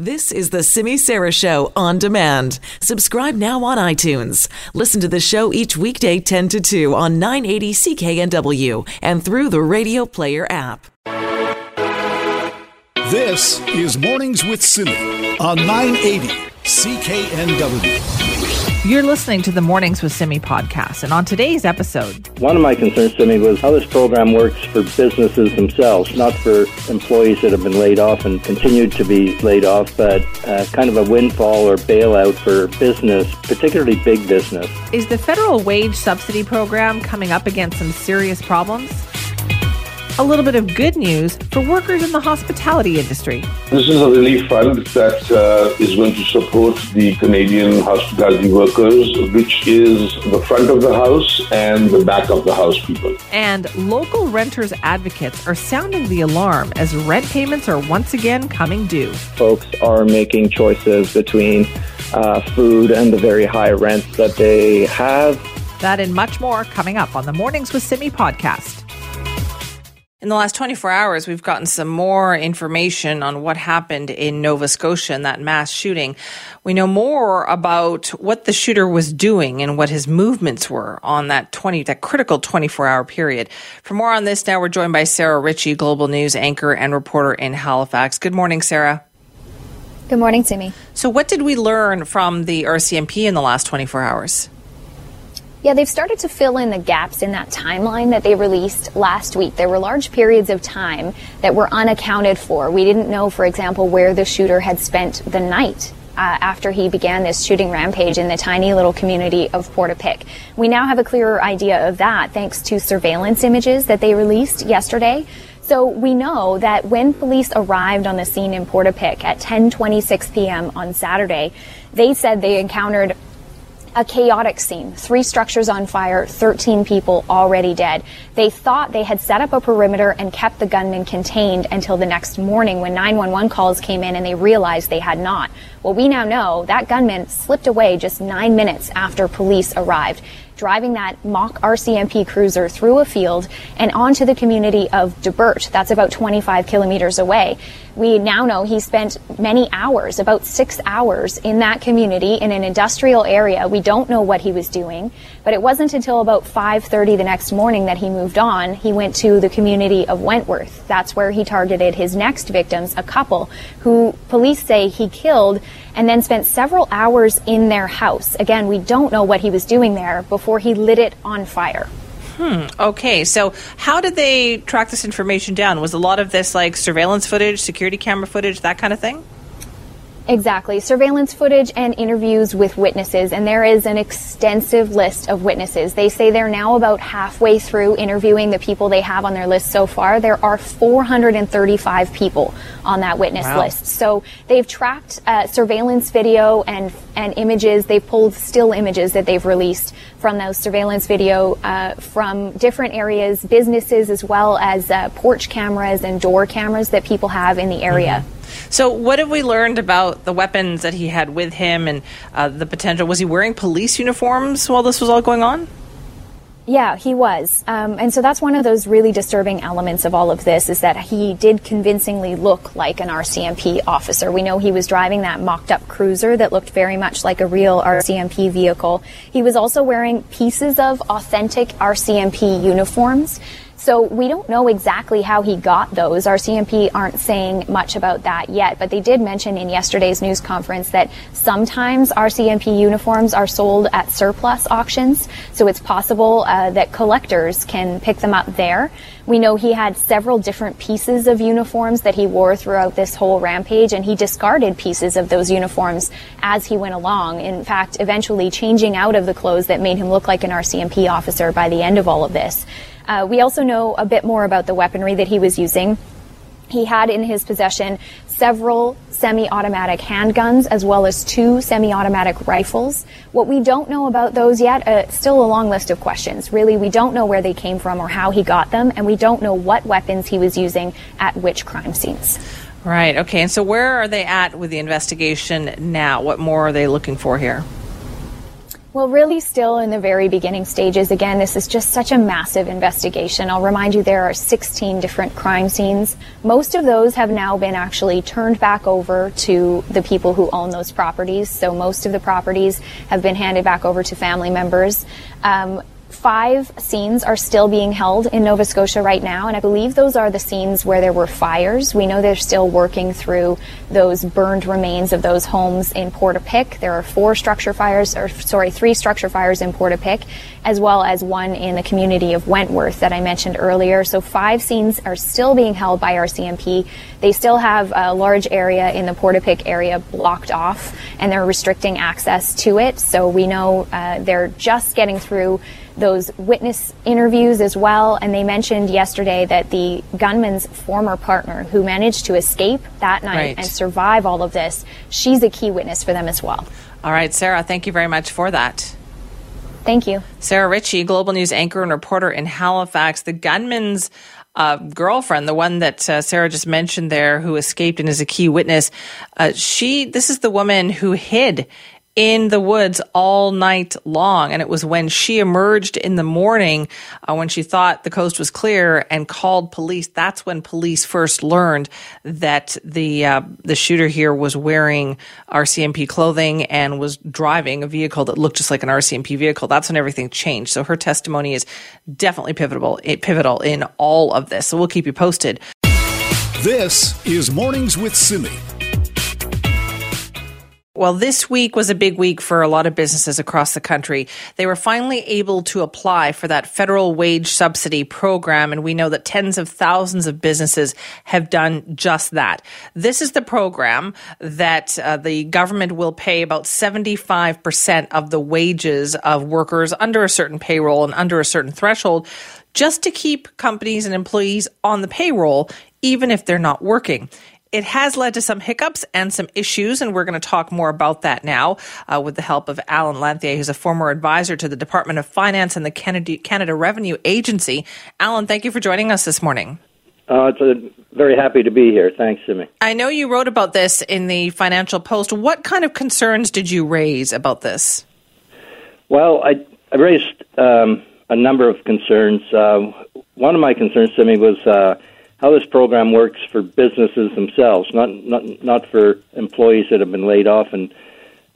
This is the Simi Sara Show on demand. Subscribe now on iTunes. Listen to the show each weekday 10 to 2 on 980 CKNW and through the Radio Player app. This is Mornings with Simi on 980 CKNW. You're listening to the Mornings with Simi podcast, and on today's episode, one of my concerns to me was how this program works for businesses themselves, not for employees that have been laid off and continued to be laid off, but uh, kind of a windfall or bailout for business, particularly big business. Is the federal wage subsidy program coming up against some serious problems? A little bit of good news for workers in the hospitality industry. This is a relief fund that uh, is going to support the Canadian hospitality workers, which is the front of the house and the back of the house people. And local renters advocates are sounding the alarm as rent payments are once again coming due. Folks are making choices between uh, food and the very high rents that they have. That and much more coming up on the Mornings with Simi podcast. In the last 24 hours, we've gotten some more information on what happened in Nova Scotia in that mass shooting. We know more about what the shooter was doing and what his movements were on that 20, that critical 24 hour period. For more on this, now we're joined by Sarah Ritchie, Global News anchor and reporter in Halifax. Good morning, Sarah. Good morning, Simi. So, what did we learn from the RCMP in the last 24 hours? Yeah, they've started to fill in the gaps in that timeline that they released last week. There were large periods of time that were unaccounted for. We didn't know, for example, where the shooter had spent the night uh, after he began this shooting rampage in the tiny little community of Portapique. We now have a clearer idea of that thanks to surveillance images that they released yesterday. So we know that when police arrived on the scene in Portapique at 10:26 p.m. on Saturday, they said they encountered a chaotic scene. Three structures on fire, 13 people already dead. They thought they had set up a perimeter and kept the gunman contained until the next morning when 911 calls came in and they realized they had not. Well, we now know that gunman slipped away just nine minutes after police arrived driving that mock RCMP cruiser through a field and onto the community of Debert. That's about 25 kilometers away. We now know he spent many hours, about six hours, in that community in an industrial area. We don't know what he was doing, but it wasn't until about 5:30 the next morning that he moved on. He went to the community of Wentworth. That's where he targeted his next victims, a couple who police say he killed and then spent several hours in their house. Again, we don't know what he was doing there before he lit it on fire. Hmm. Okay. So, how did they track this information down? Was a lot of this like surveillance footage, security camera footage, that kind of thing? Exactly. Surveillance footage and interviews with witnesses, and there is an extensive list of witnesses. They say they're now about halfway through interviewing the people they have on their list so far. There are 435 people on that witness wow. list. So they've tracked uh, surveillance video and and images. They've pulled still images that they've released from those surveillance video uh, from different areas, businesses, as well as uh, porch cameras and door cameras that people have in the area. Mm-hmm. So, what have we learned about the weapons that he had with him and uh, the potential? Was he wearing police uniforms while this was all going on? Yeah, he was. Um, and so that's one of those really disturbing elements of all of this is that he did convincingly look like an RCMP officer. We know he was driving that mocked up cruiser that looked very much like a real RCMP vehicle. He was also wearing pieces of authentic RCMP uniforms. So we don't know exactly how he got those. RCMP aren't saying much about that yet, but they did mention in yesterday's news conference that sometimes RCMP uniforms are sold at surplus auctions. So it's possible uh, that collectors can pick them up there. We know he had several different pieces of uniforms that he wore throughout this whole rampage, and he discarded pieces of those uniforms as he went along. In fact, eventually changing out of the clothes that made him look like an RCMP officer by the end of all of this. Uh, we also know a bit more about the weaponry that he was using. He had in his possession several semi automatic handguns as well as two semi automatic rifles. What we don't know about those yet, uh, still a long list of questions. Really, we don't know where they came from or how he got them, and we don't know what weapons he was using at which crime scenes. Right, okay. And so where are they at with the investigation now? What more are they looking for here? Well, really, still in the very beginning stages. Again, this is just such a massive investigation. I'll remind you there are 16 different crime scenes. Most of those have now been actually turned back over to the people who own those properties. So most of the properties have been handed back over to family members. Um, five scenes are still being held in Nova Scotia right now, and I believe those are the scenes where there were fires. We know they're still working through those burned remains of those homes in Portapique. There are four structure fires, or sorry, three structure fires in Portapique, as well as one in the community of Wentworth that I mentioned earlier. So five scenes are still being held by RCMP. They still have a large area in the Portapique area blocked off, and they're restricting access to it. So we know uh, they're just getting through those witness interviews as well. And they mentioned yesterday that the gunman's former partner, who managed to escape that night right. and survive all of this, she's a key witness for them as well. All right, Sarah, thank you very much for that. Thank you. Sarah Ritchie, Global News anchor and reporter in Halifax. The gunman's uh, girlfriend, the one that uh, Sarah just mentioned there, who escaped and is a key witness, uh, she, this is the woman who hid in the woods all night long. And it was when she emerged in the morning, uh, when she thought the coast was clear and called police. That's when police first learned that the uh, the shooter here was wearing RCMP clothing and was driving a vehicle that looked just like an RCMP vehicle. That's when everything changed. So her testimony is definitely pivotal, pivotal in all of this. So we'll keep you posted. This is Mornings with Simi. Well, this week was a big week for a lot of businesses across the country. They were finally able to apply for that federal wage subsidy program, and we know that tens of thousands of businesses have done just that. This is the program that uh, the government will pay about 75% of the wages of workers under a certain payroll and under a certain threshold just to keep companies and employees on the payroll even if they're not working. It has led to some hiccups and some issues, and we're going to talk more about that now uh, with the help of Allan Lanthier, who's a former advisor to the Department of Finance and the Canada, Canada Revenue Agency. Alan, thank you for joining us this morning. Uh, it's a, very happy to be here. Thanks, Simi. I know you wrote about this in the Financial Post. What kind of concerns did you raise about this? Well, I, I raised um, a number of concerns. Uh, one of my concerns, Simi, was uh, how this program works for businesses themselves, not not not for employees that have been laid off and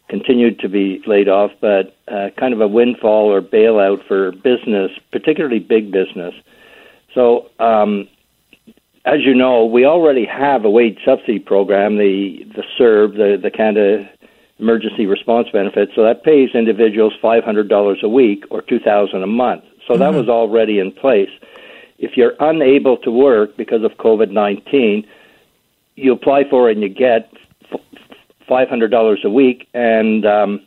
continued to be laid off, but uh, kind of a windfall or bailout for business, particularly big business. So, um, as you know, we already have a wage subsidy program, the the CERB, the the Canada Emergency Response Benefit. So that pays individuals five hundred dollars a week or two thousand a month. So mm-hmm. that was already in place if you're unable to work because of COVID 19, you apply for it and you get $500 a week. And um,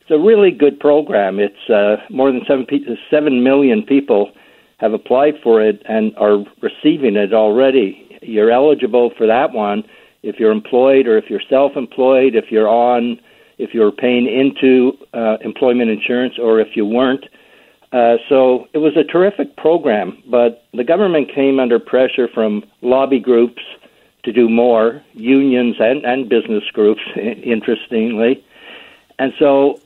it's a really good program. It's uh, more than 7, pe- 7 million people have applied for it and are receiving it already. You're eligible for that one if you're employed or if you're self employed, if you're on, if you're paying into uh, employment insurance or if you weren't. Uh, so it was a terrific program, but the government came under pressure from lobby groups to do more, unions and, and business groups, interestingly. And so,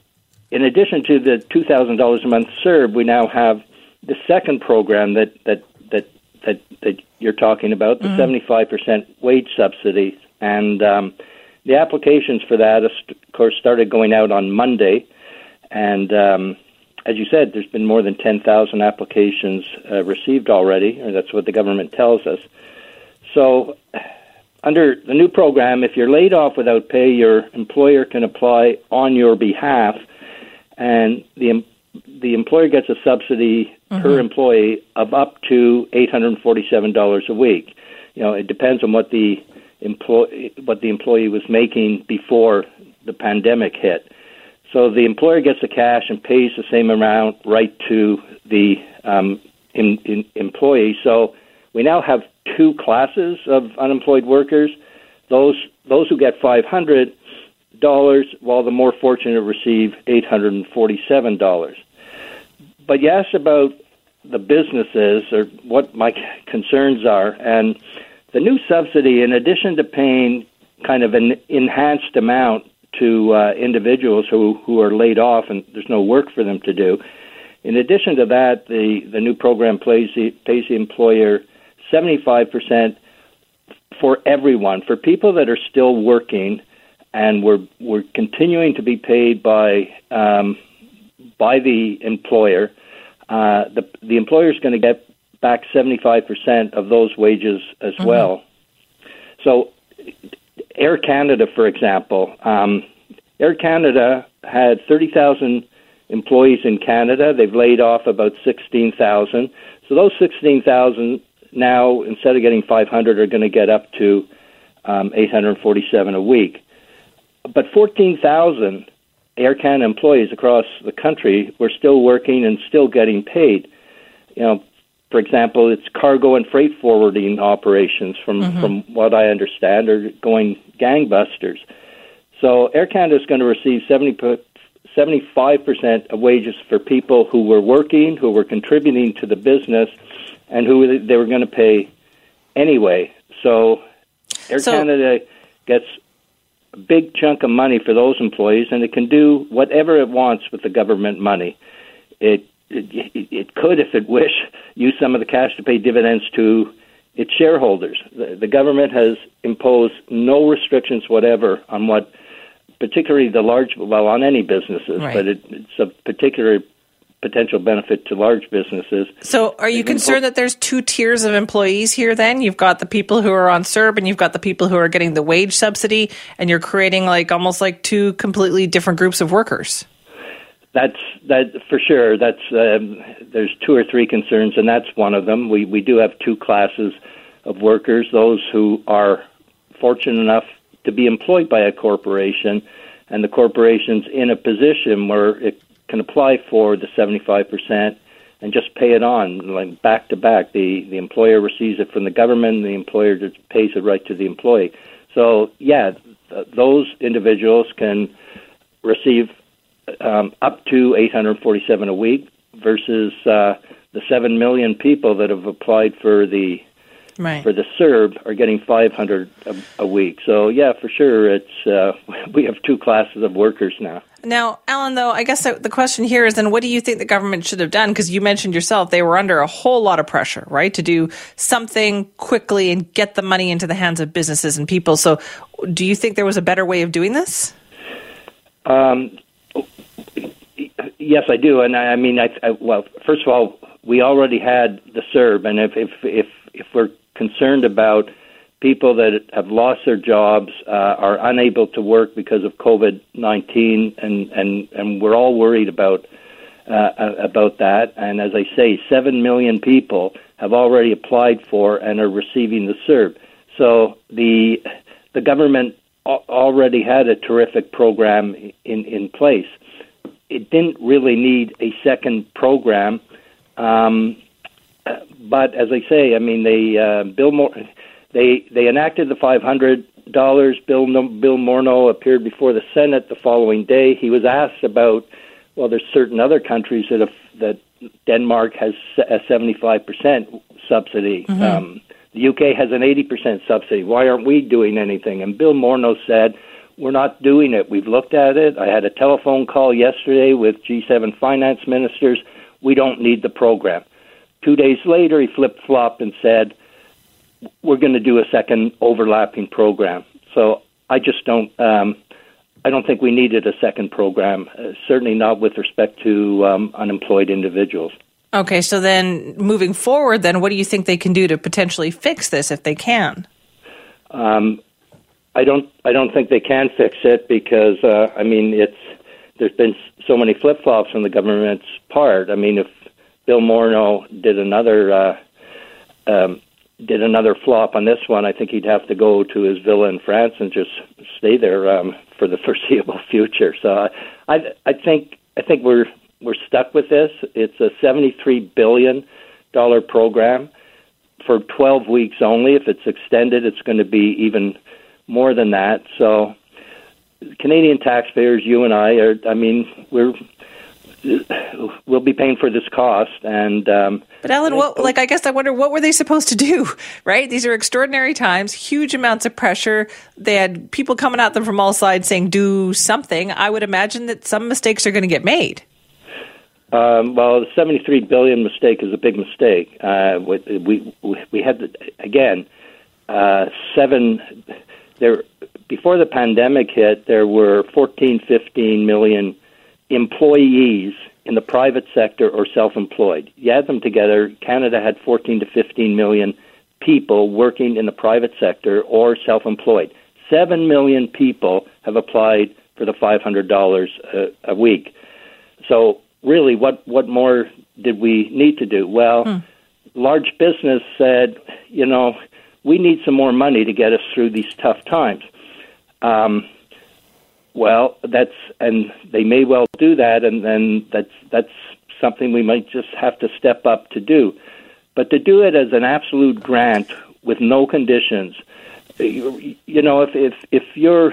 in addition to the $2,000 a month CERB, we now have the second program that, that, that, that, that you're talking about, the mm-hmm. 75% wage subsidy. And um, the applications for that, of course, started going out on Monday. And um, as you said, there's been more than 10,000 applications uh, received already, or that's what the government tells us. So, under the new program, if you're laid off without pay, your employer can apply on your behalf, and the the employer gets a subsidy mm-hmm. per employee of up to $847 a week. You know, it depends on what the employee what the employee was making before the pandemic hit. So the employer gets the cash and pays the same amount right to the um, in, in employee. So we now have two classes of unemployed workers. Those those who get five hundred dollars, while the more fortunate receive eight hundred and forty-seven dollars. But you asked about the businesses or what my concerns are, and the new subsidy, in addition to paying kind of an enhanced amount to uh, individuals who who are laid off and there's no work for them to do. In addition to that, the the new program pays the, pays the employer 75 percent for everyone for people that are still working and we're we're continuing to be paid by um, by the employer. Uh, the the employer is going to get back 75 percent of those wages as mm-hmm. well. So Air Canada, for example, um, Air Canada had 30,000 employees in Canada. They've laid off about 16,000. So those 16,000 now, instead of getting 500, are going to get up to um, 847 a week. But 14,000 Air Canada employees across the country were still working and still getting paid. You know, for example, it's cargo and freight forwarding operations, from mm-hmm. from what I understand, are going gangbusters. So Air Canada is going to receive 70, 75% of wages for people who were working, who were contributing to the business, and who they were going to pay anyway. So Air so, Canada gets a big chunk of money for those employees, and it can do whatever it wants with the government money. It it, it could, if it wish, use some of the cash to pay dividends to its shareholders. The, the government has imposed no restrictions whatever on what, particularly the large, well, on any businesses, right. but it, it's a particular potential benefit to large businesses. So, are you concerned that there's two tiers of employees here then? You've got the people who are on CERB and you've got the people who are getting the wage subsidy, and you're creating like almost like two completely different groups of workers that's that for sure. That's um, there's two or three concerns, and that's one of them. We we do have two classes of workers: those who are fortunate enough to be employed by a corporation, and the corporation's in a position where it can apply for the 75 percent and just pay it on like back to back. The the employer receives it from the government, the employer just pays it right to the employee. So yeah, th- those individuals can receive um, up to 847 a week versus uh, the 7 million people that have applied for the right. for the CERB are getting 500 a, a, week. So yeah, for sure, it's uh, we have two classes of workers now. Now, Allan, though, I guess the question here is then what do you think the government should have done? Because you mentioned yourself they were under a whole lot of pressure, right, to do something quickly and get the money into the hands of businesses and people. So, do you think there was a better way of doing this? Um, Yes, I do, and I, I mean, I, I, well, first of all, we already had the CERB, and if if if if we're concerned about people that have lost their jobs, uh, are unable to work because of COVID nineteen, and and and we're all worried about uh, about that. And as I say, seven million people have already applied for and are receiving the CERB. So the the government already had a terrific program in in place it didn't really need a second program. Um, but as I say, I mean, they uh, Bill Moore, they they enacted the five hundred dollars. Bill Bill Morneau appeared before the Senate the following day. He was asked about well, there's certain other countries that have, that Denmark has a seventy five percent subsidy. Mm-hmm. Um, the UK has an eighty percent subsidy. Why aren't we doing anything? And Bill Morneau said we're not doing it. We've looked at it. I had a telephone call yesterday with G7 finance ministers. We don't need the program. Two days later, he flip flopped and said, We're going to do a second overlapping program. So I just don't. Um, I don't think we needed a second program, uh, certainly not with respect to um, unemployed individuals. Okay, so then moving forward, then what do you think they can do to potentially fix this if they can? Um, I don't I don't think they can fix it because uh, I mean it's there's been so many flip flops on the government's part. I mean if Bill Morneau did another uh, um, did another flop on this one, I think he'd have to go to his villa in France and just stay there um, for the foreseeable future. So I I think I think we're we're stuck with this. It's a 73 billion dollar program for 12 weeks only. If it's extended, it's going to be even more than that. So, Canadian taxpayers, you and I, are, I mean, we're we'll be paying for this cost. And um, but Ellen, what, like I guess I wonder what were they supposed to do? Right? These are extraordinary times, huge amounts of pressure. They had people coming at them from all sides saying, "Do something." I would imagine that some mistakes are going to get made. Um, well, the 73 billion mistake is a big mistake. Uh, we, we we had again uh, seven there before the pandemic hit. There were 14, 15 million employees in the private sector or self-employed. You add them together, Canada had 14 to 15 million people working in the private sector or self-employed. 7 million people have applied for the $500 a, a week. So really what what more did we need to do? Well, hmm. large business said, you know, we need some more money to get us through these tough times. Um, well, that's and they may well do that, and then that's that's something we might just have to step up to do. But to do it as an absolute grant with no conditions, you, you know, if if if you're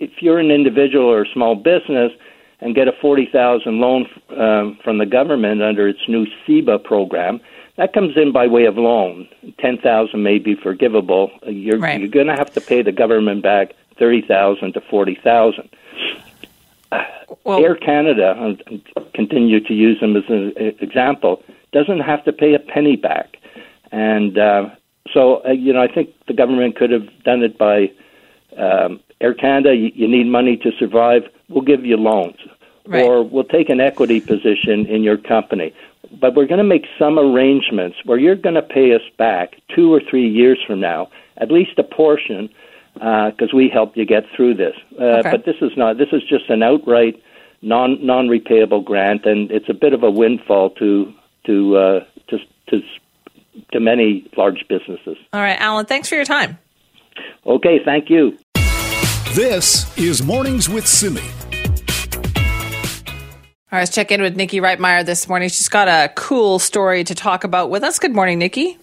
if you're an individual or a small business and get a forty thousand loan um, from the government under its new CEBA program, that comes in by way of loan. Ten thousand may be forgivable. You're right. you're going to have to pay the government back thirty thousand to forty thousand. Well, Air Canada, and continue to use them as an example, doesn't have to pay a penny back, and uh, so uh, you know I think the government could have done it by um, Air Canada. You, you need money to survive. We'll give you loans, right. or we'll take an equity position in your company. But we're going to make some arrangements where you're going to pay us back two or three years from now, at least a portion because uh, we helped you get through this. Uh, okay. But this is not. This is just an outright non non repayable grant, and it's a bit of a windfall to to uh, to to to many large businesses. All right, Allan. Thanks for your time. Okay, thank you. This is Mornings with Simi. All right, let's check in with Nikki Reitmeyer this morning. She's got a cool story to talk about with us. Good morning, Nikki.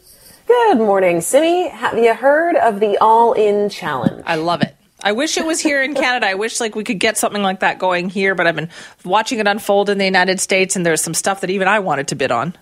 Good morning, Simi. Have you heard of the All In Challenge? I love it. I wish it was here in Canada. I wish like we could get something like that going here, but I've been watching it unfold in the United States and there's some stuff that even I wanted to bid on.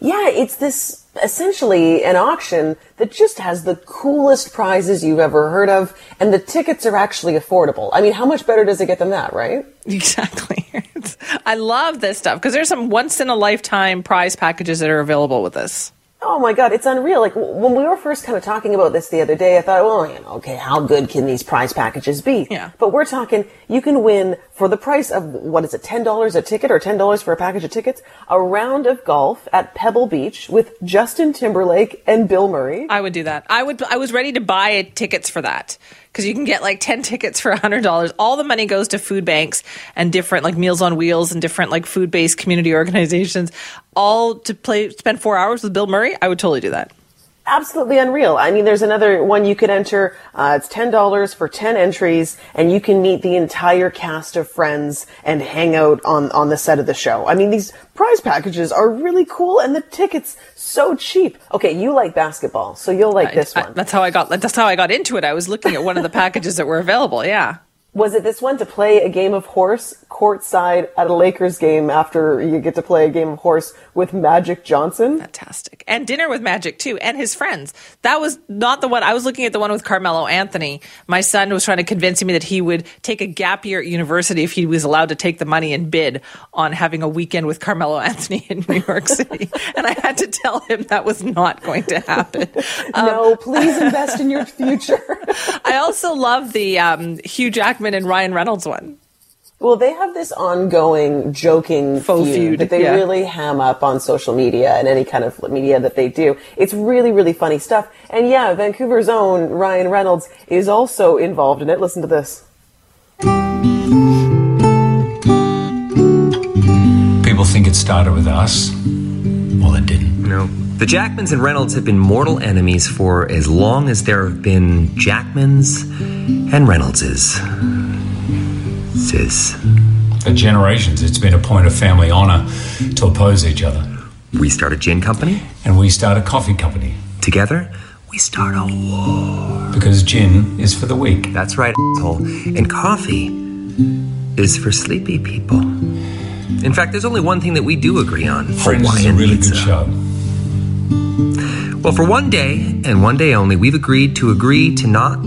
Yeah, it's this essentially an auction that just has the coolest prizes you've ever heard of, and the tickets are actually affordable. I mean, how much better does it get than that, right? Exactly. I love this stuff because there's some once in a lifetime prize packages that are available with this. Oh my God, it's unreal. Like when we were first kind of talking about this the other day, I thought, well, you know, okay, how good can these prize packages be? Yeah. But we're talking, you can win for the price of, what is it, $10 a ticket or $10 for a package of tickets, a round of golf at Pebble Beach with Justin Timberlake and Bill Murray. I would do that. I would, I was ready to buy tickets for that because you can get like 10 tickets for $100. All the money goes to food banks and different like Meals on Wheels and different like food based community organizations, all to play, spend four hours with Bill Murray. I would totally do that absolutely unreal. I mean, there's another one you could enter. Uh, it's ten dollars for ten entries, and you can meet the entire cast of Friends and hang out on on the set of the show. I mean, these prize packages are really cool, and the tickets so cheap. Okay, you like basketball, so you'll like I, this one. I, that's how I got. That's how I got into it. I was looking at one of the packages that were available. Yeah. Was it this one to play a game of horse courtside at a Lakers game after you get to play a game of horse with Magic Johnson? Fantastic. And dinner with Magic too, and his friends. That was not the one. I was looking at the one with Carmelo Anthony. My son was trying to convince me that he would take a gap year at university if he was allowed to take the money and bid on having a weekend with Carmelo Anthony in New York City. and I had to tell him that was not going to happen. Um, no, please invest in your future. I also love the um, Hugh Jackman and Ryan Reynolds one. Well, they have this ongoing joking Faux feud, feud that they yeah. really ham up on social media and any kind of media that they do. It's really, really funny stuff. And yeah, Vancouver's own Ryan Reynolds is also involved in it. Listen to this. People think it started with us. Well, it didn't. No. The Jackmans and Reynolds have been mortal enemies for as long as there have been Jackmans and Reynoldses. Sis. For generations, it's been a point of family honor to oppose each other. We start a gin company. And we start a coffee company. Together, we start a war. Because gin is for the weak. That's right, asshole. And coffee is for sleepy people. In fact, there's only one thing that we do agree on. Friends is a really pizza. good show. Well, for one day and one day only, we've agreed to agree to not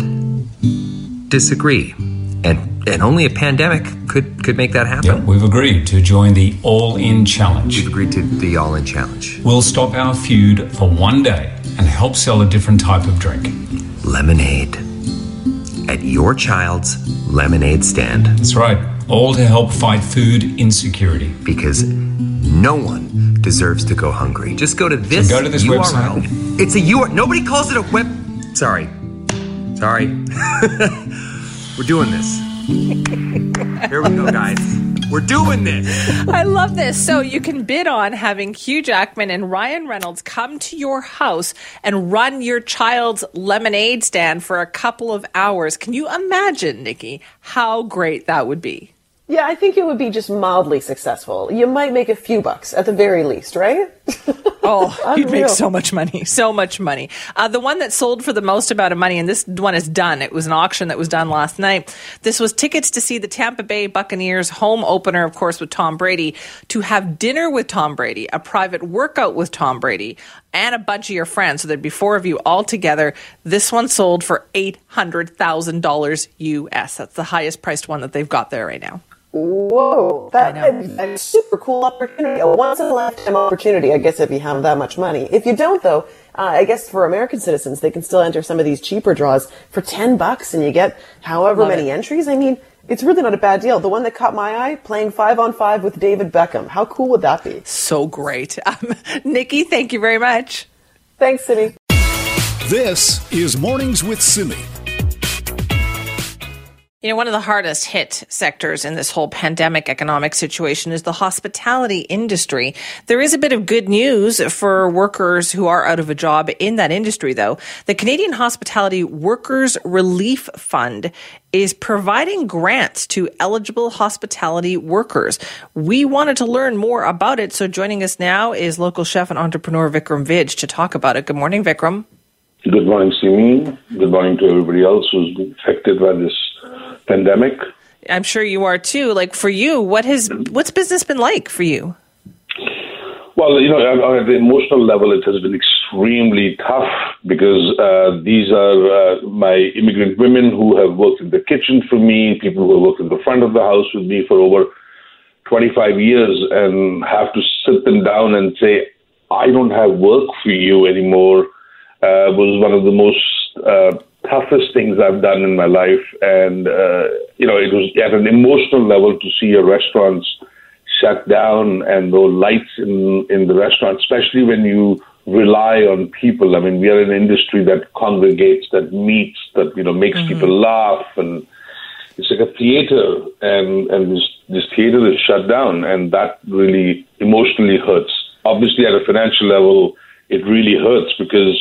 disagree. And and only a pandemic could could make that happen. Yep, we've agreed to join the All In Challenge. We've agreed to the All In Challenge. We'll stop our feud for one day and help sell a different type of drink. Lemonade. At your child's lemonade stand. That's right. All to help fight food insecurity. Because no one deserves to go hungry. Just go to this, go to this URL. website. It's a URL. Nobody calls it a web. Sorry. Sorry. We're doing this. Here we go, guys. We're doing this. I love this. So you can bid on having Hugh Jackman and Ryan Reynolds come to your house and run your child's lemonade stand for a couple of hours. Can you imagine, Nikki, how great that would be? Yeah, I think it would be just mildly successful. You might make a few bucks at the very least, right? Oh, you'd make so much money, so much money. Uh, the one that sold for the most amount of money, and this one is done. It was an auction that was done last night. This was tickets to see the Tampa Bay Buccaneers home opener, of course, with Tom Brady, to have dinner with Tom Brady, a private workout with Tom Brady, and a bunch of your friends. So there'd be four of you all together. This one sold for eight hundred thousand dollars US. That's the highest priced one that they've got there right now. Whoa, that is a super cool opportunity, a once in a lifetime opportunity. I guess if you have that much money. If you don't, though, uh, I guess for American citizens, they can still enter some of these cheaper draws for ten bucks, and you get however Love many it. entries. I mean, it's really not a bad deal. The one that caught my eye, playing five on five with David Beckham. How cool would that be? So great, um, Nikki. Thank you very much. Thanks, Simi. This is Mornings with Simi. You know, one of the hardest hit sectors in this whole pandemic economic situation is the hospitality industry. There is a bit of good news for workers who are out of a job in that industry, though. The Canadian Hospitality Workers Relief Fund is providing grants to eligible hospitality workers. We wanted to learn more about it, so joining us now is local chef and entrepreneur Vikram Vij to talk about it. Good morning, Vikram. Good morning, Simi. Good morning to everybody else who's affected by this pandemic. I'm sure you are too. Like for you, what has what's business been like for you? Well, you know, on the emotional level, it has been extremely tough because uh, these are uh, my immigrant women who have worked in the kitchen for me, people who have worked in the front of the house with me for over 25 years, and have to sit them down and say, I don't have work for you anymore, uh, was one of the most uh, toughest things I've done in my life. And, uh, you know, it was at an emotional level to see your restaurants shut down and no lights in, in the restaurant, especially when you rely on people. I mean, we are an industry that congregates, that meets, that, you know, makes people laugh and it's like a theater and, and this, this theater is shut down and that really emotionally hurts. Obviously at a financial level, it really hurts because,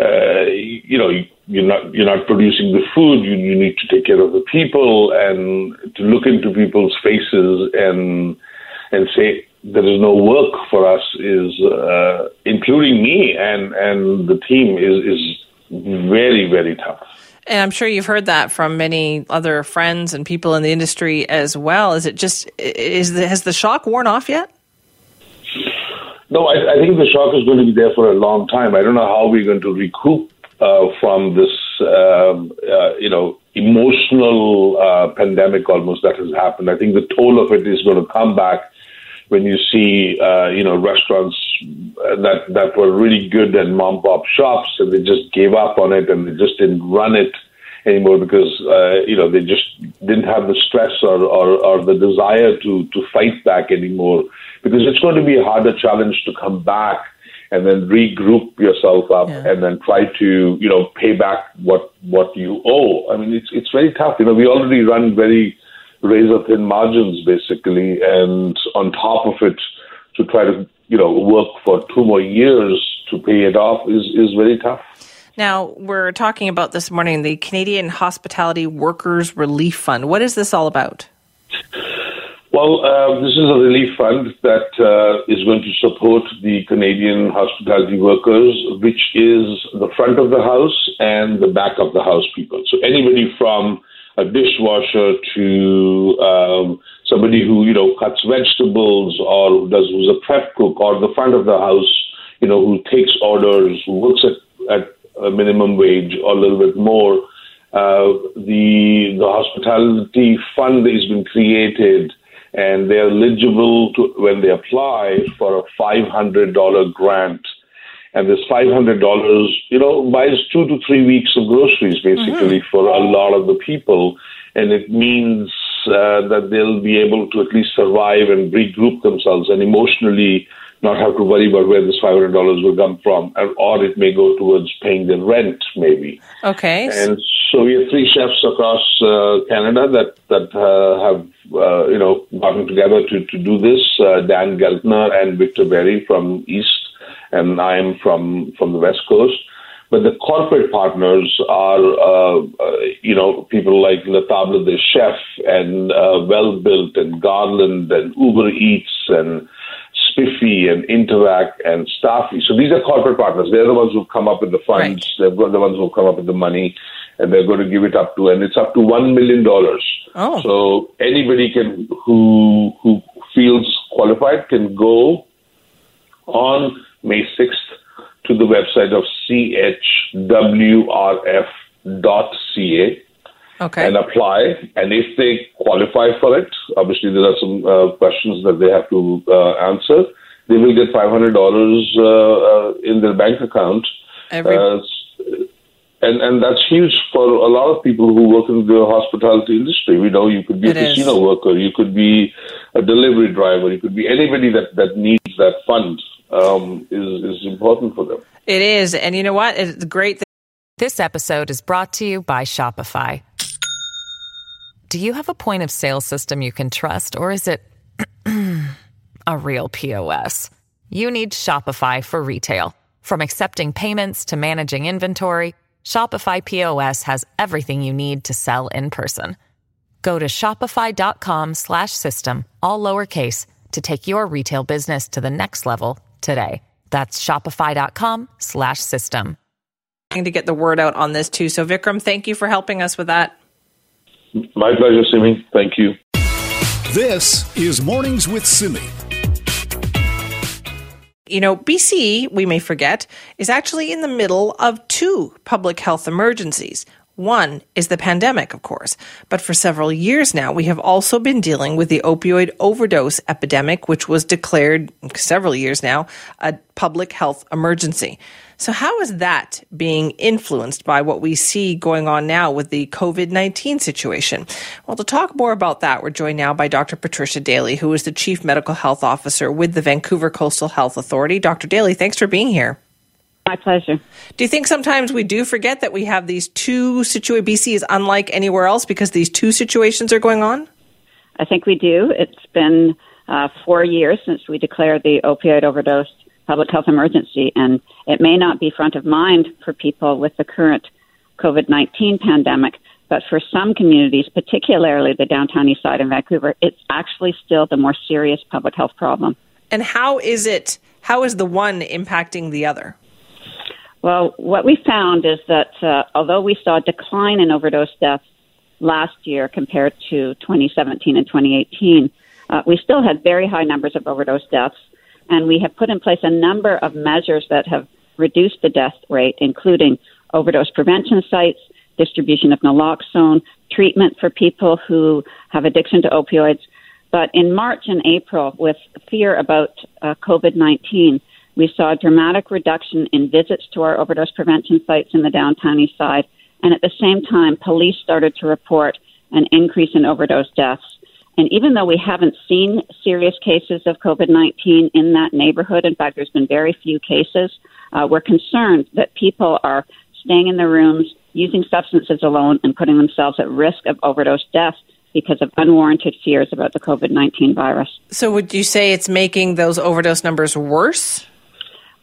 uh, you know, you're not you're not producing the food. You, you need to take care of the people and to look into people's faces and and say there is no work for us is uh, including me and and the team is is very very tough. And I'm sure you've heard that from many other friends and people in the industry as well. Is it just is the, has the shock worn off yet? No, I, I think the shock is going to be there for a long time. I don't know how we're going to recoup uh, from this, um, uh, you know, emotional uh, pandemic almost that has happened. I think the toll of it is going to come back when you see, uh, you know, restaurants uh, that that were really good and mom pop shops, and they just gave up on it and they just didn't run it anymore because uh, you know they just didn't have the stress or, or, or the desire to to fight back anymore because it's going to be a harder challenge to come back and then regroup yourself up and then try to you know pay back what what you owe. I mean it's it's very tough. You know we already run very razor thin margins basically, and on top of it to try to you know work for two more years to pay it off is is very tough. Now, we're talking about this morning the Canadian Hospitality Workers Relief Fund. What is this all about? Well, uh, this is a relief fund that uh, is going to support the Canadian hospitality workers, which is the front of the house and the back of the house people. So anybody from a dishwasher to um, somebody who you know cuts vegetables or does who's a prep cook or the front of the house, you know, who takes orders, who works at, at a minimum wage or a little bit more. Uh, the the hospitality fund has been created and they're eligible to, when they apply for a $500 grant. And this $500, you know, buys two to three weeks of groceries basically mm-hmm. for a lot of the people. And it means uh, that they'll be able to at least survive and regroup themselves and emotionally not have to worry about where this $500 will come from, or it may go towards paying the rent, maybe. Okay. And so we have three chefs across uh, Canada that that uh, have uh, you know gotten together to, to do this. Uh, Dan Geltner and Victor Barry from East, and I am from from the West Coast. But the corporate partners are, uh, uh, you know, people like Le Table des Chefs and Well Built and Garland and Uber Eats and Spiffy and Interact and Staffy. So these are corporate partners. They're the ones who've come up with the funds. Right. They're the ones who've come up with the money, and they're going to give it up to, and it's up to one million dollars. Oh. So anybody can who who feels qualified can go on May sixth to the website of chwrf.ca okay. and apply. And if they qualify for it, obviously there are some uh, questions that they have to uh, answer. They will get five hundred dollars uh, uh, in their bank account. Every- uh, and and that's huge for a lot of people who work in the hospitality industry. We know you could be It a is. casino worker, you could be a delivery driver, you could be anybody that, that needs that fund um, is is important for them. It is. And you know what? It's great. That- This episode is brought to you by Shopify. Do you have a point of sale system you can trust, or is it a real POS? You need Shopify for retail. From accepting payments to managing inventory, Shopify POS has everything you need to sell in person. Go to shopify.com slash system, all lowercase, to take your retail business to the next level today. That's shopify.com slash system. to get the word out on this too. So, Vikram, thank you for helping us with that. My pleasure, Simi. Thank you. This is Mornings with Simi. You know, BC, we may forget, is actually in the middle of two public health emergencies. One is the pandemic, of course, but for several years now, we have also been dealing with the opioid overdose epidemic, which was declared several years now a public health emergency. So, how is that being influenced by what we see going on now with the COVID 19 situation? Well, to talk more about that, we're joined now by Dr. Patricia Daly, who is the Chief Medical Health Officer with the Vancouver Coastal Health Authority. Dr. Daly, thanks for being here. My pleasure. Do you think sometimes we do forget that we have these two situations? BC is unlike anywhere else because these two situations are going on? I think we do. It's been uh, four years since we declared the opioid overdose public health emergency, and it may not be front of mind for people with the current COVID 19 pandemic, but for some communities, particularly the downtown east side in Vancouver, it's actually still the more serious public health problem. And how is it, how is the one impacting the other? Well, what we found is that uh, although we saw a decline in overdose deaths last year compared to 2017 and 2018, uh, we still had very high numbers of overdose deaths, and we have put in place a number of measures that have reduced the death rate, including overdose prevention sites, distribution of naloxone, treatment for people who have addiction to opioids. But in March and April, with fear about uh, COVID 19, we saw a dramatic reduction in visits to our overdose prevention sites in the downtown east side. And at the same time, police started to report an increase in overdose deaths. And even though we haven't seen serious cases of COVID 19 in that neighborhood, in fact, there's been very few cases, uh, we're concerned that people are staying in their rooms, using substances alone, and putting themselves at risk of overdose death because of unwarranted fears about the COVID 19 virus. So, would you say it's making those overdose numbers worse?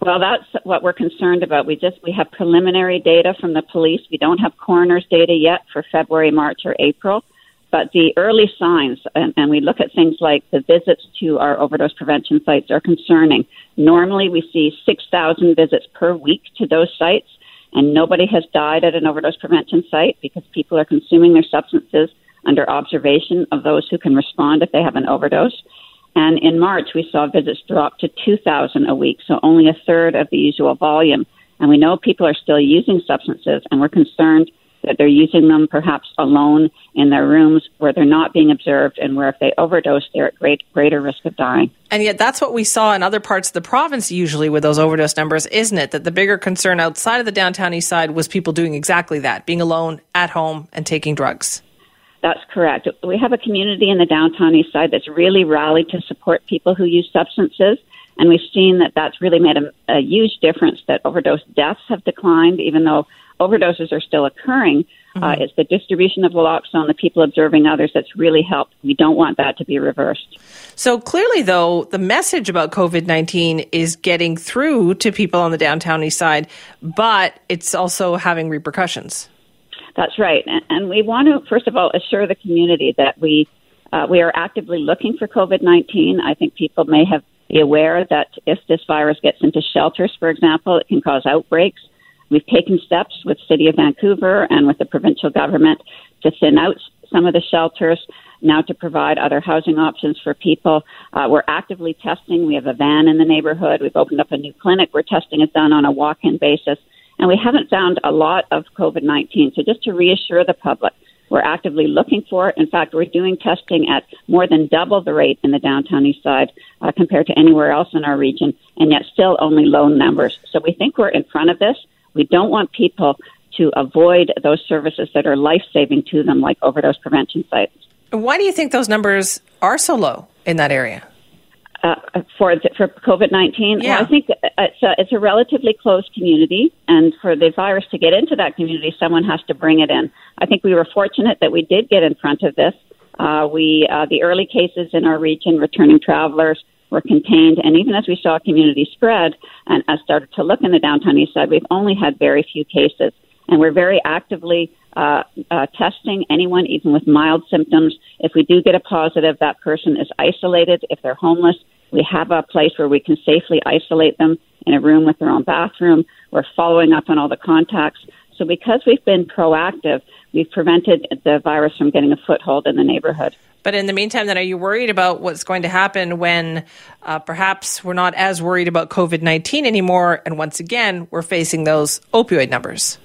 Well, that's what we're concerned about. We just we have preliminary data from the police. We don't have coroner's data yet for February, March, or April. But the early signs, and, and we look at things like the visits to our overdose prevention sites, are concerning. Normally, we see 6,000 visits per week to those sites, and nobody has died at an overdose prevention site because people are consuming their substances under observation of those who can respond if they have an overdose. And in March, we saw visits drop to 2,000 a week, so only a third of the usual volume. And we know people are still using substances, and we're concerned that they're using them perhaps alone in their rooms where they're not being observed and where if they overdose, they're at great, greater risk of dying. And yet, that's what we saw in other parts of the province usually with those overdose numbers, isn't it? That the bigger concern outside of the downtown east side was people doing exactly that, being alone at home and taking drugs. That's correct. We have a community in the downtown east side that's really rallied to support people who use substances. And we've seen that that's really made a, a huge difference that overdose deaths have declined, even though overdoses are still occurring. Uh, mm-hmm. Uh, it's the distribution of naloxone, the people observing others that's really helped. We don't want that to be reversed. So clearly, though, the message about COVID 19 is getting through to people on the downtown east side, but it's also having repercussions. That's right. And we want to, first of all, assure the community that we uh, we are actively looking for COVID 19. I think people may have be aware that if this virus gets into shelters, for example, it can cause outbreaks. We've taken steps with City of Vancouver and with the provincial government to thin out some of the shelters, now to provide other housing options for people. Uh, we're actively testing. We have a van in the neighborhood. We've opened up a new clinic where testing is done on a walk in basis. And we haven't found a lot of COVID 19. So just to reassure the public, we're actively looking for it. In fact, we're doing testing at more than double the rate in the downtown east side uh, compared to anywhere else in our region, and yet still only low numbers. So we think we're in front of this. We don't want people to avoid those services that are life saving to them, like overdose prevention sites. Why do you think those numbers are so low in that area? uh, for for COVID nineteen. Yeah. Well, I think it's a, it's a relatively closed community, and for the virus to get into that community, someone has to bring it in. I think we were fortunate that we did get in front of this. Uh, we uh, the early cases in our region, returning travelers, were contained, and even as we saw community spread and I started to look in the downtown east side, we've only had very few cases, and we're very actively uh, uh, testing anyone, even with mild symptoms. If we do get a positive, that person is isolated. If they're homeless, we have a place where we can safely isolate them in a room with their own bathroom. We're following up on all the contacts. So, because we've been proactive, we've prevented the virus from getting a foothold in the neighborhood. But in the meantime, then, are you worried about what's going to happen when uh, perhaps we're not as worried about COVID 19 anymore? And once again, we're facing those opioid numbers.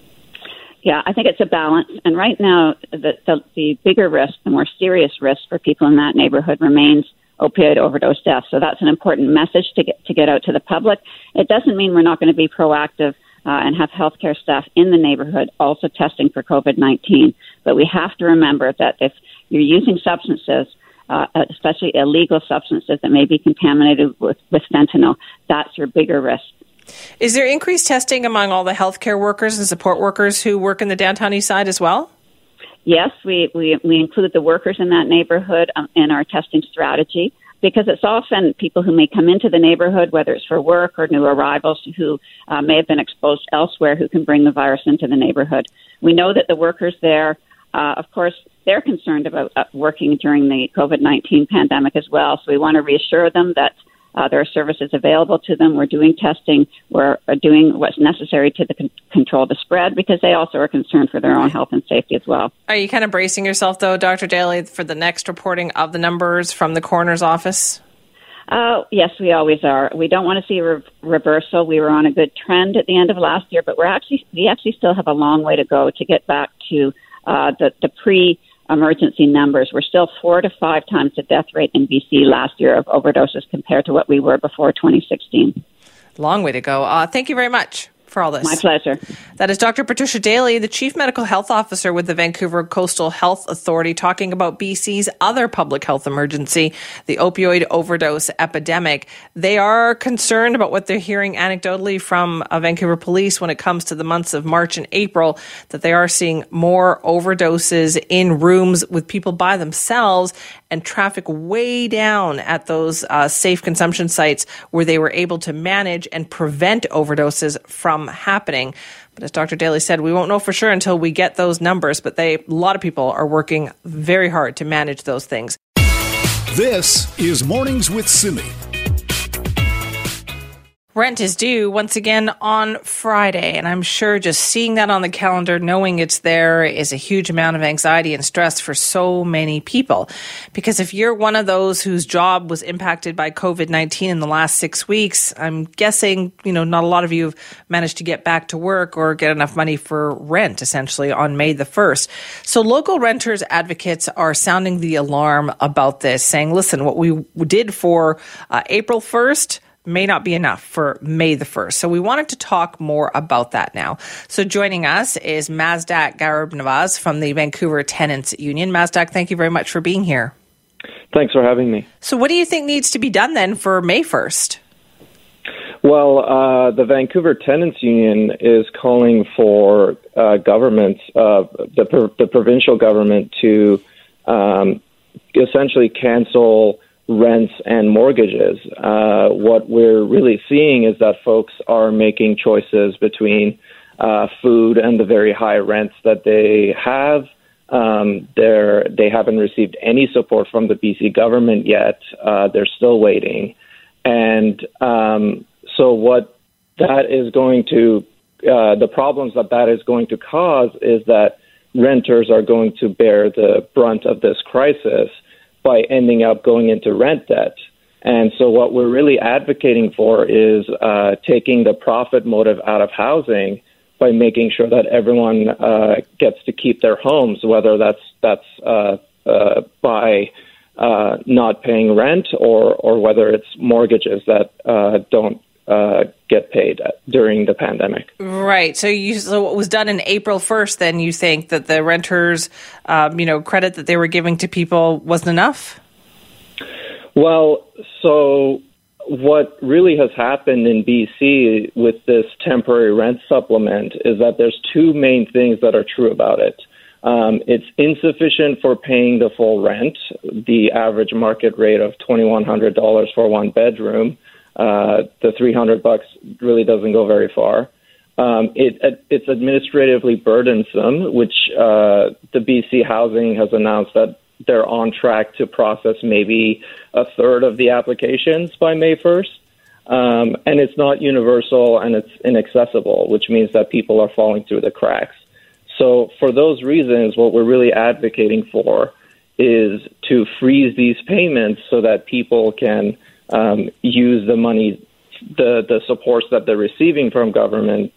Yeah, I think it's a balance. And right now, the, the, the bigger risk, the more serious risk for people in that neighborhood remains opioid overdose deaths. So that's an important message to get to get out to the public. It doesn't mean we're not going to be proactive uh, and have healthcare staff in the neighborhood also testing for COVID 19. But we have to remember that if you're using substances, uh, especially illegal substances that may be contaminated with, with fentanyl, that's your bigger risk. Is there increased testing among all the healthcare workers and support workers who work in the downtown east side as well? yes, we, we, we include the workers in that neighborhood um, in our testing strategy because it's often people who may come into the neighborhood, whether it's for work or new arrivals who uh, may have been exposed elsewhere, who can bring the virus into the neighborhood. We know that the workers there, uh, of course, they're concerned about uh, working during the COVID 19 pandemic as well. So we want to reassure them that uh, there are services available to them. We're doing testing. We're uh, doing what's necessary to the con- control the spread because they also are concerned for their own health and safety as well. Are you kind of bracing yourself, though, Dr. Daly, for the next reporting of the numbers from the coroner's office? Uh, yes, we always are. We don't want to see a re- reversal. We were on a good trend at the end of last year, but we're actually we actually still have a long way to go to get back to uh, the the pre emergency numbers. We're still four to five times the death rate in BC last year of overdoses compared to what we were before 2016. Long way to go. Uh, thank you very much for all this. My pleasure. That is Dr. Patricia Daly, the Chief Medical Health Officer with the Vancouver Coastal Health Authority, talking about BC's other public health emergency, the opioid overdose epidemic. They are concerned about what they're hearing anecdotally from uh, Vancouver police when it comes to the months of March and April, that they are seeing more overdoses in rooms with people by themselves and traffic way down at those uh, safe consumption sites where they were able to manage and prevent overdoses from happening. But as Dr. Daly said, we won't know for sure until we get those numbers. But they, a lot of people are working very hard to manage those things. This is Mornings with Simi. Rent is due once again on Friday, and I'm sure just seeing that on the calendar, knowing it's there, is a huge amount of anxiety and stress for so many people. Because if you're one of those whose job was impacted by COVID 19 in the last six weeks, I'm guessing, you know, not a lot of you have managed to get back to work or get enough money for rent essentially on May the 1st. So local renters advocates are sounding the alarm about this, saying, listen, what we did for uh, April 1st, may not be enough for May the 1st. So we wanted to talk more about that now. So joining us is Mazdak Gharib from the Vancouver Tenants Union. Mazdak, thank you very much for being here. Thanks for having me. So what do you think needs to be done then for May 1st? Well, uh, the Vancouver Tenants Union is calling for uh, governments, uh, the, the provincial government, to um, essentially cancel rents and mortgages. Uh, what we're really seeing is that folks are making choices between uh, food and the very high rents that they have. Um, they're, they haven't received any support from the BC government yet. Uh, they're still waiting. And um, so, what that is going to, uh, the problems that that is going to cause is that renters are going to bear the brunt of this crisis by ending up going into rent debt. And so, what we're really advocating for is uh, taking the profit motive out of housing by making sure that everyone uh, gets to keep their homes, whether that's that's uh, uh by uh, not paying rent or or whether it's mortgages that uh, don't uh, get paid during the pandemic. Right. So you so what was done in April first? Then you think that the renters, um, you know, credit that they were giving to people wasn't enough. Well, so what really has happened in BC with this temporary rent supplement is that there's two main things that are true about it. Um, it's insufficient for paying the full rent, the average market rate of $2,100 for one bedroom uh, the 300 bucks really doesn't go very far. Um, it, it's administratively burdensome, which uh, the BC Housing has announced that they're on track to process maybe a third of the applications by May 1st. Um, and it's not universal and it's inaccessible, which means that people are falling through the cracks. So, for those reasons, what we're really advocating for is to freeze these payments so that people can um, use the money, the the supports that they're receiving from government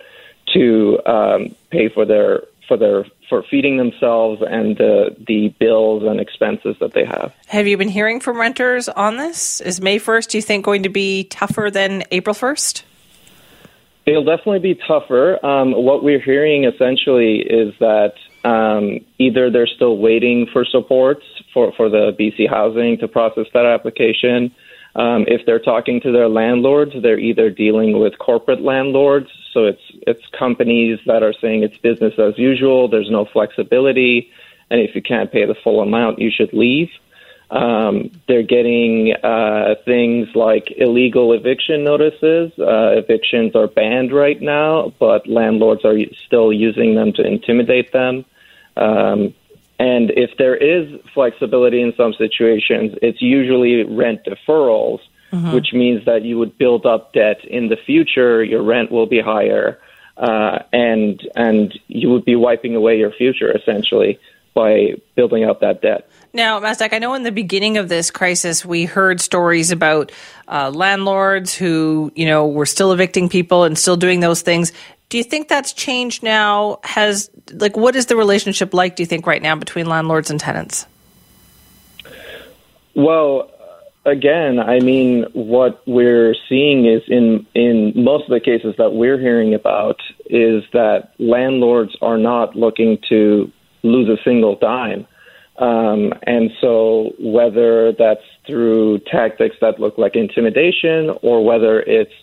to um, pay for their for their for feeding themselves and the the bills and expenses that they have. Have you been hearing from renters on this? Is May first, do you think, going to be tougher than April first? It'll definitely be tougher. Um, what we're hearing essentially is that um, either they're still waiting for supports for, for the BC Housing to process that application, um, if they're talking to their landlords, they're either dealing with corporate landlords, so it's it's companies that are saying it's business as usual. There's no flexibility, and if you can't pay the full amount, you should leave. Um, they're getting uh, things like illegal eviction notices. Uh, evictions are banned right now, but landlords are still using them to intimidate them. Um, and if there is flexibility in some situations, it's usually rent deferrals, mm-hmm. which means that you would build up debt in the future. Your rent will be higher, uh, and and you would be wiping away your future essentially by building up that debt. Now, Mazdak, I know in the beginning of this crisis, we heard stories about uh, landlords who, you know, were still evicting people and still doing those things. Do you think that's changed now? Has like what is the relationship like? Do you think right now between landlords and tenants? Well, again, I mean, what we're seeing is in in most of the cases that we're hearing about is that landlords are not looking to lose a single dime. Um, and so, whether that's through tactics that look like intimidation or whether it's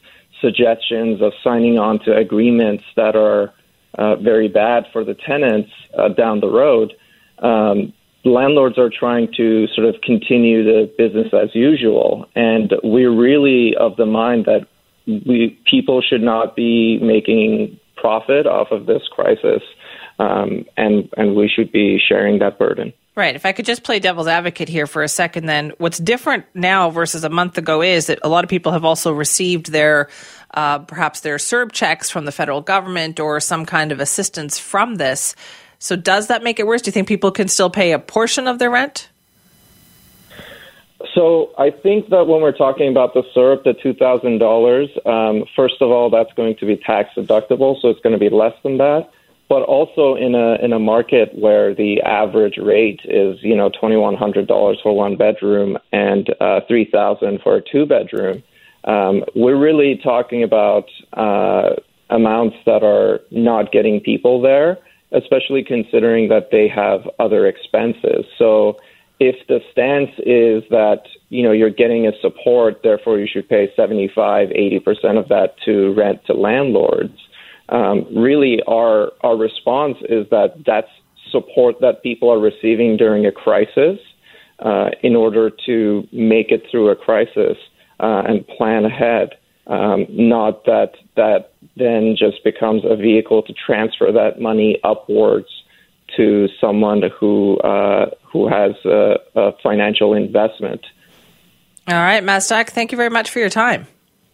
suggestions of signing on to agreements that are uh, very bad for the tenants uh, down the road, um, landlords are trying to sort of continue the business as usual. And we're really of the mind that we people should not be making profit off of this crisis, um, and and we should be sharing that burden. Right. If I could just play devil's advocate here for a second, then what's different now versus a month ago is that a lot of people have also received their uh, perhaps their CERB checks from the federal government or some kind of assistance from this. So does that make it worse? Do you think people can still pay a portion of their rent? So I think that when we're talking about the CERB, the two thousand um, dollars, first of all, that's going to be tax deductible, so it's going to be less than that. But also in a in a market where the average rate is you know twenty one hundred dollars for one bedroom and uh, three thousand for a two bedroom, um, we're really talking about uh, amounts that are not getting people there, especially considering that they have other expenses. So if the stance is that you know you're getting a support, therefore you should pay 75, 80 percent of that to rent to landlords. Um, really, our our response is that that's support that people are receiving during a crisis uh, in order to make it through a crisis uh, and plan ahead. Um, not that that then just becomes a vehicle to transfer that money upwards to someone who uh, who has a, a, financial investment. All right, Mazdak, thank you very much for your time.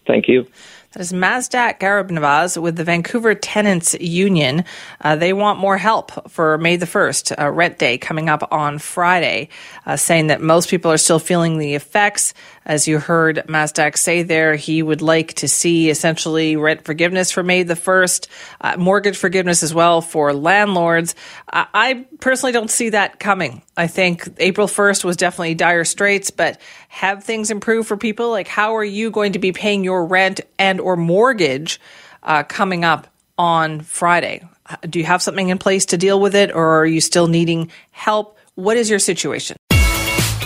Thank you. That is Mazdak Gharibnavaz with the Vancouver Tenants Union. Uh, they want more help for May the 1st, uh, rent day coming up on Friday, uh, saying that most people are still feeling the effects. As you heard Mazdak say there, he would like to see essentially rent forgiveness for May the 1st, uh, mortgage forgiveness as well for landlords. I-, I personally don't see that coming. I think April 1st was definitely dire straits, but have things improved for people? Like, how are you going to be paying your rent and or mortgage uh, coming up on Friday? Do you have something in place to deal with it, or are you still needing help? What is your situation?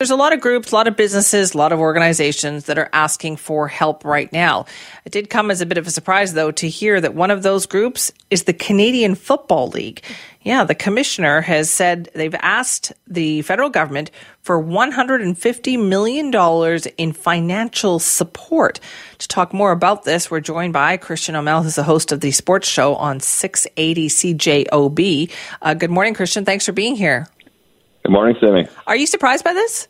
There's a lot of groups, a lot of businesses, a lot of organizations that are asking for help right now. It did come as a bit of a surprise, though, to hear that one of those groups is the Canadian Football League. Yeah, the commissioner has said they've asked the federal government for $150 million in financial support. To talk more about this, we're joined by Christian O'Mell, who's the host of the sports show on 680 CJOB. Uh, good morning, Christian. Thanks for being here. Good morning, Simi. Are you surprised by this?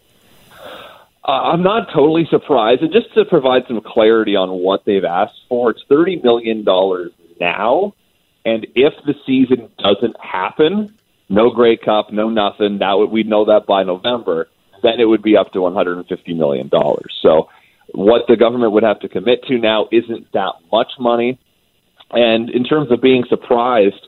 Uh, I'm not totally surprised. And just to provide some clarity on what they've asked for, it's $30 million now. And if the season doesn't happen, no Grey Cup, no nothing, now we'd know that by November, then it would be up to $150 million. So what the government would have to commit to now isn't that much money. And in terms of being surprised,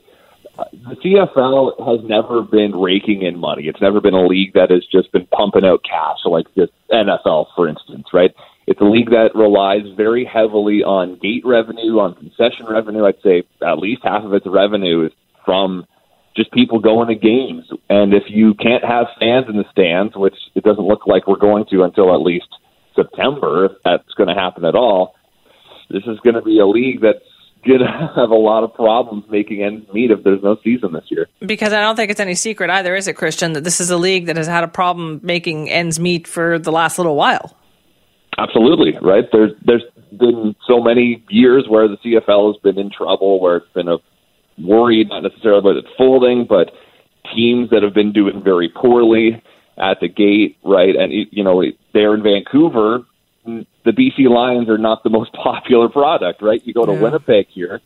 the CFL has never been raking in money. It's never been a league that has just been pumping out cash, like the NFL, for instance, right? It's a league that relies very heavily on gate revenue, on concession revenue. I'd say at least half of its revenue is from just people going to games. And if you can't have fans in the stands, which it doesn't look like we're going to until at least September, if that's going to happen at all, this is going to be a league that's to have a lot of problems making ends meet if there's no season this year. Because I don't think it's any secret either, is it, Christian, that this is a league that has had a problem making ends meet for the last little while. Absolutely, right? There's there's been so many years where the CFL has been in trouble, where it's been a worry, not necessarily about it folding, but teams that have been doing very poorly at the gate, right? And you know, they're in Vancouver, the BC Lions are not the most popular product, right? You go to yeah. Winnipeg here,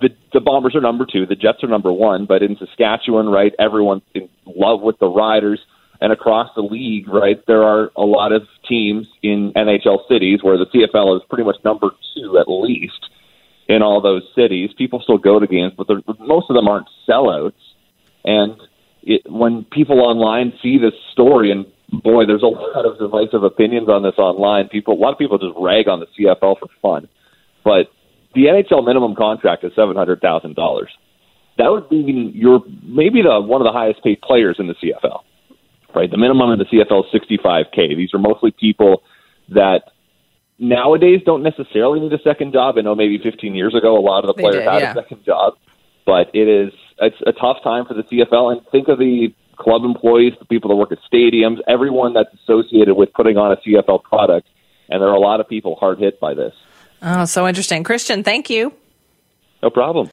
the the Bombers are number two, the Jets are number one, but in Saskatchewan, right, everyone's in love with the Riders. And across the league, right, there are a lot of teams in NHL cities where the CFL is pretty much number two at least in all those cities. People still go to games, but most of them aren't sellouts. And it, when people online see this story and boy, there's a lot of divisive opinions on this online. People, a lot of people just rag on the CFL for fun, but the NHL minimum contract is seven hundred thousand dollars. That would mean you're maybe the one of the highest paid players in the CFL, right? The minimum in the CFL is sixty five k. These are mostly people that nowadays don't necessarily need a second job. I know maybe 15 years ago, a lot of the players did, had yeah. a second job, but it is it's a tough time for the CFL. And think of the club employees, the people that work at stadiums, everyone that's associated with putting on a CFL product. And there are a lot of people hard hit by this. Oh, so interesting. Christian, thank you. No problem.